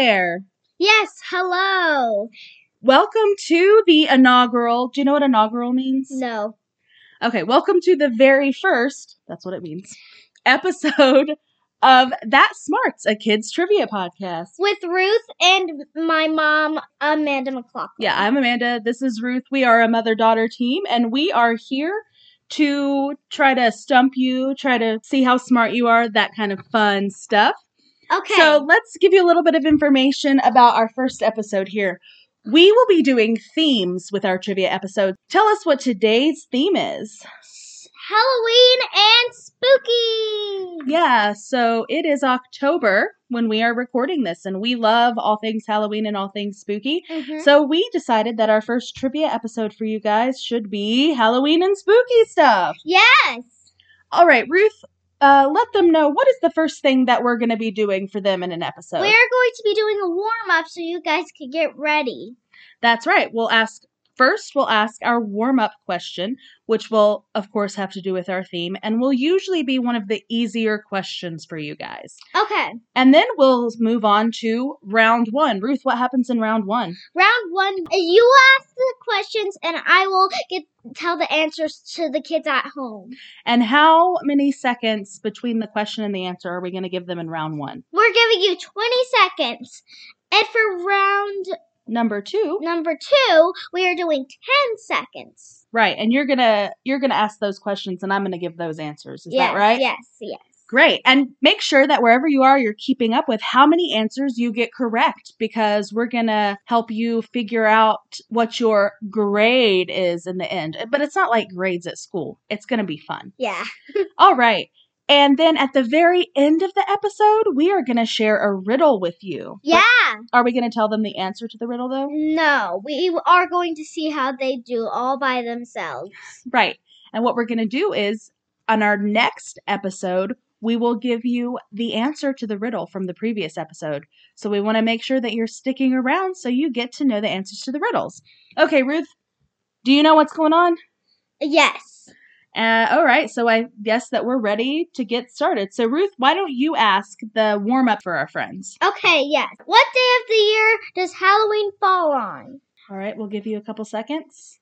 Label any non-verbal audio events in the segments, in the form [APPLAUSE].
there. Yes, hello. Welcome to the inaugural. Do you know what inaugural means? No. Okay, welcome to the very first, that's what it means, episode of That Smarts, a kids trivia podcast. With Ruth and my mom, Amanda McLaughlin. Yeah, I'm Amanda. This is Ruth. We are a mother daughter team, and we are here to try to stump you, try to see how smart you are, that kind of fun stuff. Okay. So let's give you a little bit of information about our first episode here. We will be doing themes with our trivia episode. Tell us what today's theme is. Halloween and spooky. Yeah, so it is October when we are recording this, and we love all things Halloween and all things spooky. Mhm. So we decided that our first trivia episode for you guys should be Halloween and spooky stuff. Yes. All right, Ruth, uh, let them know what is the first thing that we're going to be doing for them in an episode. We're going to be doing a warm up so you guys can get ready. That's right. We'll ask first, we'll ask our warm up question, which will, of course, have to do with our theme, and will usually be one of the easier questions for you guys. Okay. And then we'll move on to round one. Ruth, what happens in round one? Round one, you ask the questions and I will get tell the answers to the kids at home. And how many seconds between the question and the answer are we going to give them in round one? We're giving you 20 seconds. And for round Number two, number two, we are doing 10 seconds. right? And you're gonna you're gonna ask those questions, and I'm gonna give those answers. Is yes, that right? Yes, yes. Great. And make sure that wherever you are, you're keeping up with how many answers you get correct because we're going to help you figure out what your grade is in the end. But it's not like grades at school, it's going to be fun. Yeah. [LAUGHS] All right. And then at the very end of the episode, we are going to share a riddle with you. Yeah. Are we going to tell them the answer to the riddle, though? No, we are going to see how they do all by themselves. Right. And what we're going to do is on our next episode, we will give you the answer to the riddle from the previous episode. So we want to make sure that you're sticking around so you get to know the answers to the riddles. Okay, Ruth, do you know what's going on? Yes. Uh, all right, so I guess that we're ready to get started. So, Ruth, why don't you ask the warm up for our friends? Okay, yes. What day of the year does Halloween fall on? All right, we'll give you a couple seconds.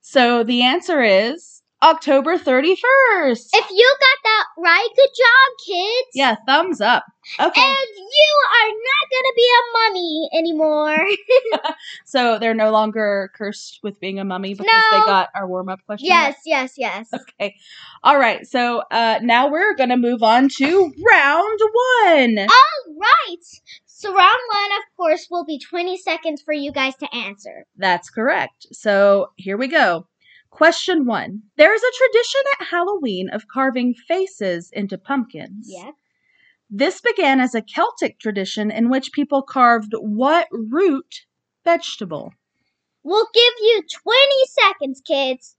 So, the answer is October 31st. If you got that right, good job, kids. Yeah, thumbs up. Okay. And you are not going to be a mummy anymore. [LAUGHS] so they're no longer cursed with being a mummy because they got our warm up question. yes, yes, yes. Okay. All right. So uh, now we're going to move on to round one. All right. So round one, of course, will be 20 seconds for you guys to answer. That's correct. So here we go. Question one There is a tradition at Halloween of carving faces into pumpkins. Yeah. This began as a Celtic tradition in which people carved what root vegetable? We'll give you 20 seconds, kids.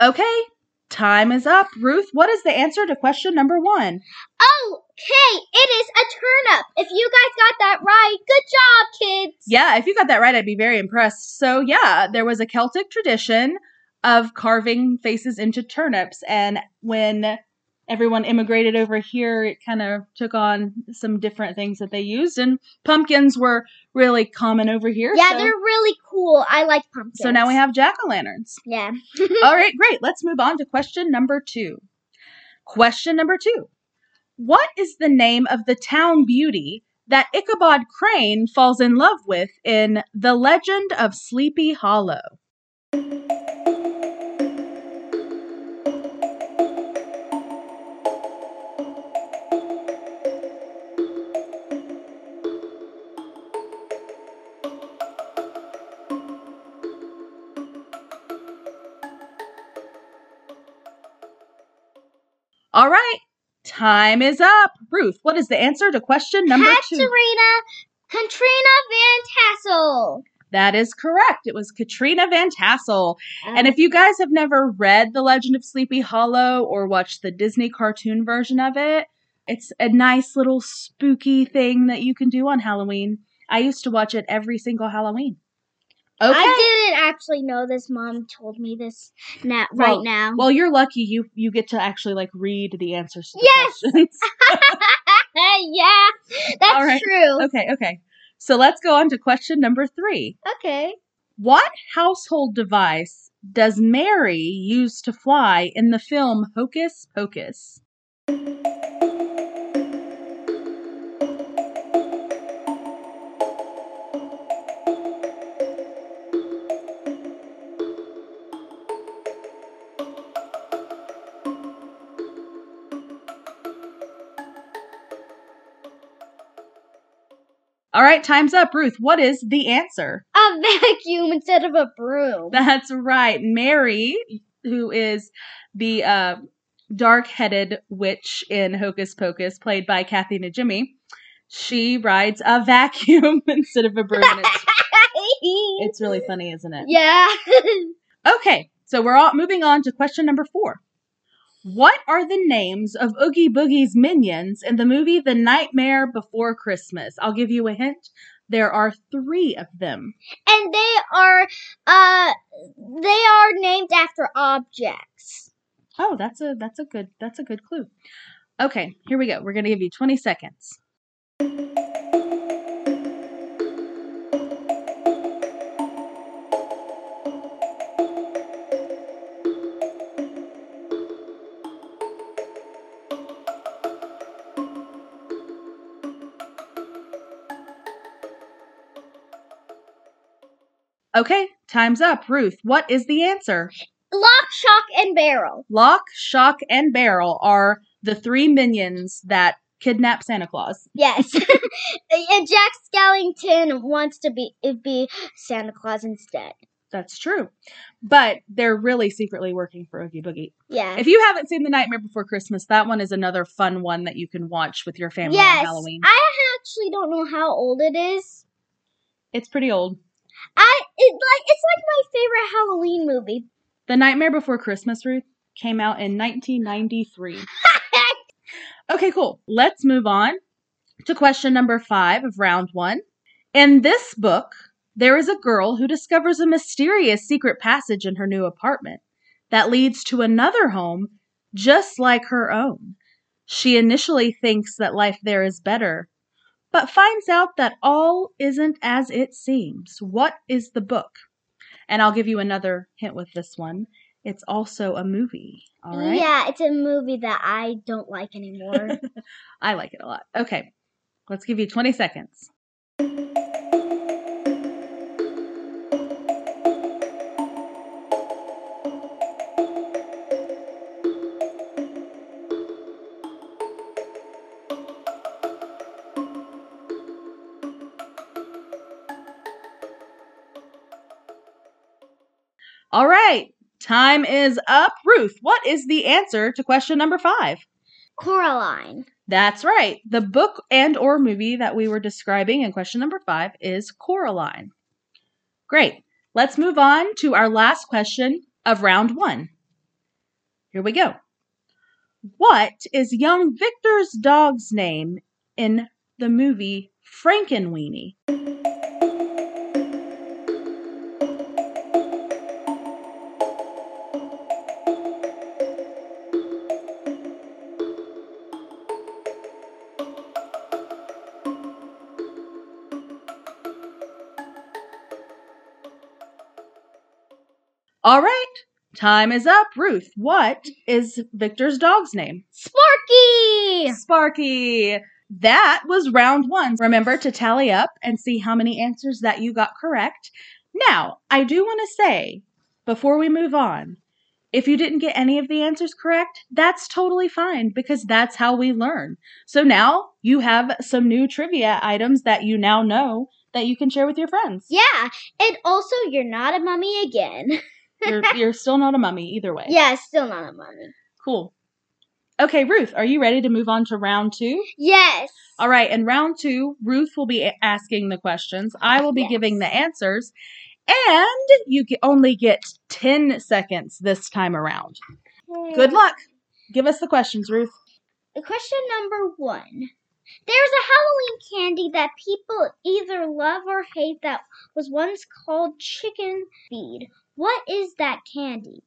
Okay, time is up. Ruth, what is the answer to question number one? Okay, it is a turnip. If you guys got that right, good job, kids. Yeah, if you got that right, I'd be very impressed. So, yeah, there was a Celtic tradition of carving faces into turnips. And when everyone immigrated over here, it kind of took on some different things that they used. And pumpkins were really common over here. Yeah, so, they're really cool. I like pumpkins. so now we have jack o' lanterns. Yeah. [LAUGHS] All right, great. Let's move on to question number two. Question number two What is the name of the town beauty that Ichabod Crane falls in love with in The Legend of Sleepy Hollow? All right, time is up. Ruth, what is the answer to question number two? Katerina Katrina Van Tassel. That is correct. It was Katrina Van Tassel. And Um, if you guys have never read The Legend of Sleepy Hollow or watched the Disney cartoon version of it, it's a nice little spooky thing that you can do on Halloween. I used to watch it every single Halloween. Okay. I didn't actually know this. Mom told me this na- Well, right now. Well, you're lucky you you get to actually like read the answers to the Yes! questions. [LAUGHS] yeah, that's right. true. okay, okay. So let's go on to question number 3. Okay. What household device does Mary use to fly in the film Hocus Pocus? All right, time's up. Ruth, what is the answer? A vacuum instead of a broom. [LAUGHS] That's right. Mary, who is the uh, dark-headed witch in Hocus Pocus, played by Kathy Najimy, she rides a [LAUGHS] vacuum instead of a broom. It's, [LAUGHS] it's really funny, isn't it? yeah. Okay, so we're all moving on to question number four. What are the names of Oogie Boogie's minions in the movie The Nightmare Before Christmas? I'll give you a hint. There are three of them. and they are uh they are named after objects. Oh, that's a that's a good that's a good clue. Okay, here we go. We're gonna give you 20 seconds. Okay, time's up. Ruth, what is the answer? Lock, shock, and barrel. Lock, Shock, and Barrel are the three minions that kidnap Santa Claus. Yes. [LAUGHS] Uh, and Jack Skellington wants to be uh, be Santa Claus instead. That's true. But they're really secretly working for Oogie Boogie. Yeah. If you haven't seen The Nightmare Before Christmas, that one is another fun one that you can watch with your family on. Halloween. I actually don't know how old it is. It's pretty old. I it like it's like my favorite Halloween movie. The Nightmare Before Christmas, Ruth, came out in 1993. [LAUGHS] Okay, cool. Let's move on to question number five of round one. In this book, there is a girl who discovers a mysterious secret passage in her new apartment that leads to another home just like her own. She initially thinks that life there is better, but finds out that all isn't as it seems. What is the book? And I'll give you another hint with this one. It's also a movie. All right. Yeah, it's a movie that I don't like anymore. [LAUGHS] I like it a lot. Okay, let's give you 20 seconds. All right, time is up. Ruth, what is the answer to question number five? Coraline. That's right. The book and or movie that we were describing in question number 5 is Coraline. Great. Let's move on to our last question of round 1. Here we go. What is young Victor's dog's name in the movie Frankenweenie? All right. Time is up. Ruth, what is Victor's dog's name? Sparky! Sparky. That was round one. Remember to tally up and see how many answers that you got correct. Now, I do want to say before we move on, if you didn't get any of the answers correct, that's totally fine because that's how we learn. So now you have some new trivia items that you now know that you can share with your friends. Yeah, and also you're not a mummy again. [LAUGHS] You're, [LAUGHS] you're still not a mummy either way. yeah, still not a mummy. Cool. Okay, Ruth, are you ready to move on to round two? Yes. All right, in round two, Ruth will be asking the questions. I will be Yes. giving the answers, and you only get 10 seconds this time around. Good hmm. luck. Give us the questions, Ruth. Question number one. There's a Halloween candy that people either love or hate that was once called chicken feed. What is that candy?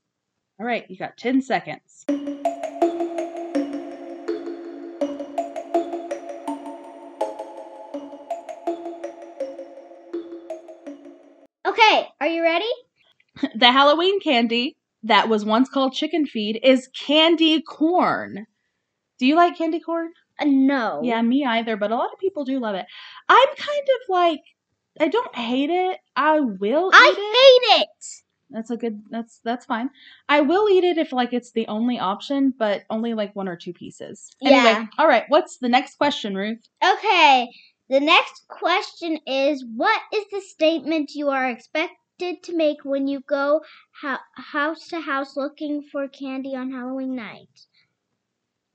All right, you got 10 seconds. Okay, are you ready? [LAUGHS] The Halloween candy that was once called chicken feed is candy corn. Do you like candy corn? Uh, no. Yeah, me either, but a lot of people do love it. I'm kind of like I don't hate it. I will eat I it. hate it. That's a good that's that's fine. I will eat it if like it's the only option, but only like one or two pieces. Anyway, Yeah. all right, what's the next question, Ruth? Okay, the next question is What is the statement you are expected to make when you go ho- house to house looking for candy on Halloween night?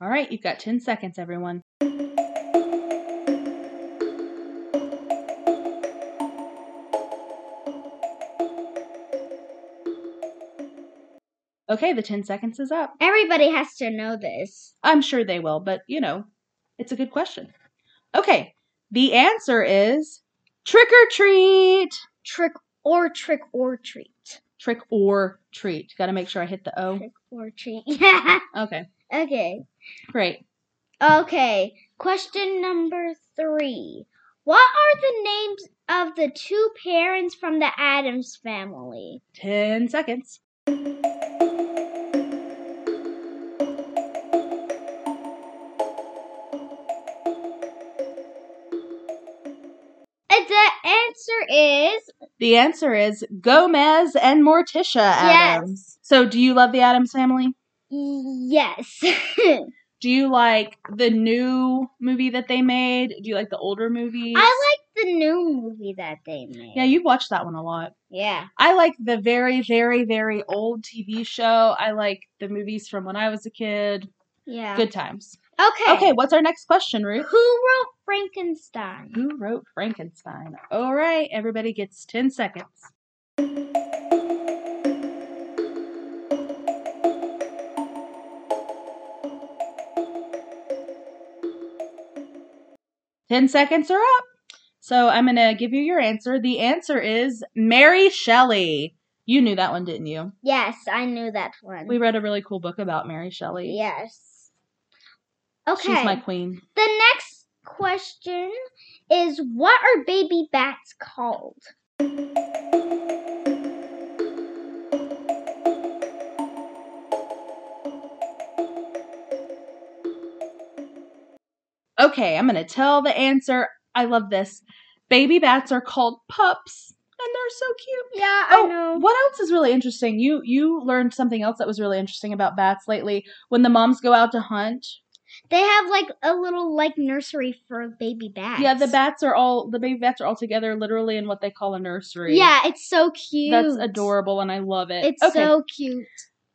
All right, you've got 10 seconds, everyone. Okay, the 10 seconds is up. Everybody has to know this. I'm sure they will, but you know, it's a good question. Okay, the answer is trick or treat. Trick or trick or treat. Trick or treat. Got to make sure I hit the O. Trick or treat. Yeah. [LAUGHS] Okay, okay. great. Okay. Question number three. What are the names of the two parents from the Addams family? 10 seconds. The answer is The answer is Gomez and Morticia Addams. Yes. So, do you love the Addams family? yes. [LAUGHS] Do you like the new movie that they made? Do you like the older movies? I like new movie that they made. Yeah, you've watched that one a lot. Yeah. I like the very, very, very old TV show. I like the movies from when I was a kid. Yeah. Good times. Okay. Okay, what's our next question, Ruth? Who wrote Frankenstein? Who wrote Frankenstein? All right, everybody gets 10 seconds. Ten seconds are up. So I'm gonna give you your answer. The answer is Mary Shelley. You knew that one, didn't you? Yes, I knew that one. We read a really cool book about Mary Shelley. Yes. Okay. She's my queen. The next question is what are baby bats called? Okay, I'm gonna tell the answer. I love this. Baby bats are called pups, and they're so cute. Yeah, Oh, I know. what else is really interesting? You you learned something else that was really interesting about bats lately. When the moms go out to hunt, They have like a little like nursery for baby bats. yeah, the bats are all the baby bats are all together, literally in what they call a nursery. Yeah, it's so cute. that's adorable, and I love it. It's okay, so cute.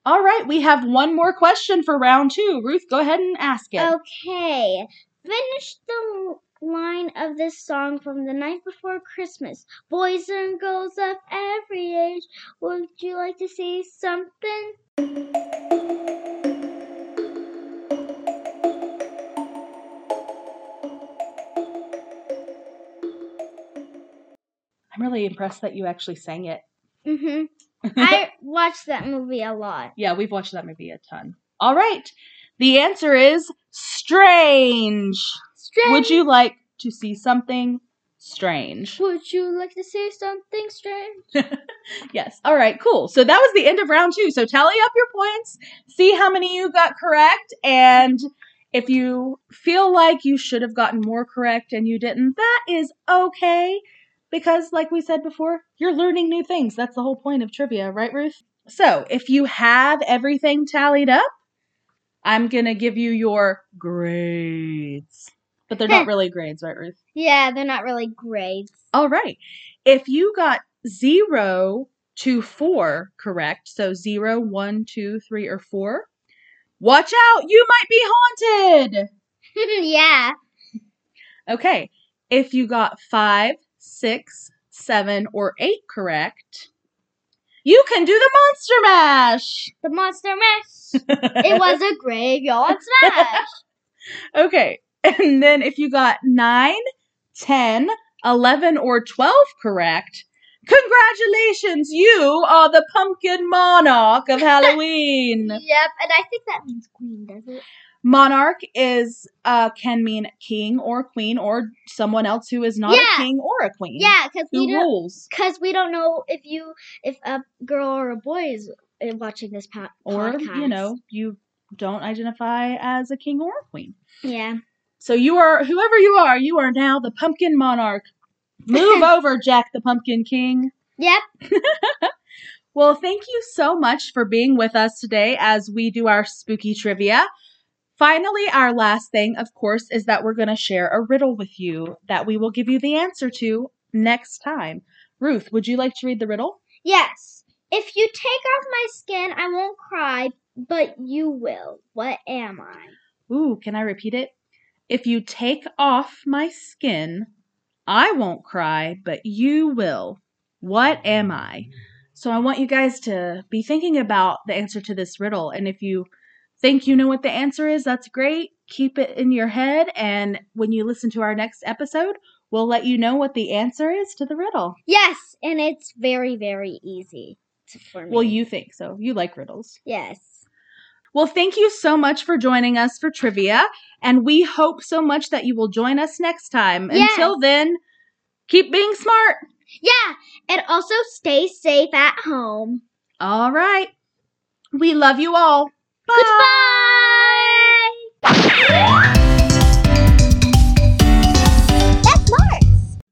all right, we have one more question for round two. Ruth, go ahead and ask it. Okay. Finish the line of this song from the night before Christmas. Boys and girls of every age, would you like to see something? I'm really impressed that you actually sang it. Mhm. [LAUGHS] I watched that movie a lot. Yeah, we've watched that movie a ton. All right. The answer is strange. Strange. [LAUGHS] Would you like to see something strange? Would you like to see something strange? Yes. All right, cool. So that was the end of round two. So tally up your points, see how many you got correct, and if you feel like you should have gotten more correct and you didn't, that is okay. Because, like we said before, you're learning new things. That's the whole point of trivia, right, Ruth? So, if you have everything tallied up, I'm going to give you your grades. But they're not eh. really grades, right, Ruth? Yeah, they're not really grades. All right. If you got zero to four correct, so zero, one, two, three, or four, Watch out, you might be haunted. [LAUGHS] yeah. Okay, if you got five, six, seven, or eight correct, you can do the monster mash. The monster mash. It was a graveyard [LAUGHS] smash. okay, [LAUGHS] and then if you got nine, ten, eleven, or 12 correct, congratulations, you are the pumpkin monarch of [LAUGHS] Halloween. Yep, and I think that means queen, does it? monarch is uh can mean king or queen or someone else who is not Yeah. a king or a queen. Yeah, because we rules. Because we don't know if you, if a girl or a boy is uh, watching this po- Or, podcast. you know, you don't identify as a king or a queen. Yeah. So you are whoever you are, you are now the pumpkin monarch. Move [LAUGHS] over, Jack the Pumpkin King. Yep. [LAUGHS] Well, thank you so much for being with us today as we do our spooky trivia. Finally, our last thing, of course, is that we're going to share a riddle with you that we will give you the answer to next time. Ruth, would you like to read the riddle? Yes. If you take off my skin, I won't cry, but you will. What am I? Ooh, can I repeat it? If you take off my skin, I won't cry, but you will. What am I? So I want you guys to be thinking about the answer to this riddle. And if you think you know what the answer is, that's great. Keep it in your head. And when you listen to our next episode, we'll let you know what the answer is to the riddle. Yes, and it's very, very easy for me. Well, you think so. You like riddles. Yes. Well, thank you so much for joining us for trivia. And we hope so much that you will join us next time. Yes. Until then, keep being smart. Yeah, and also stay safe at home. All right. We love you all. Bye. Goodbye.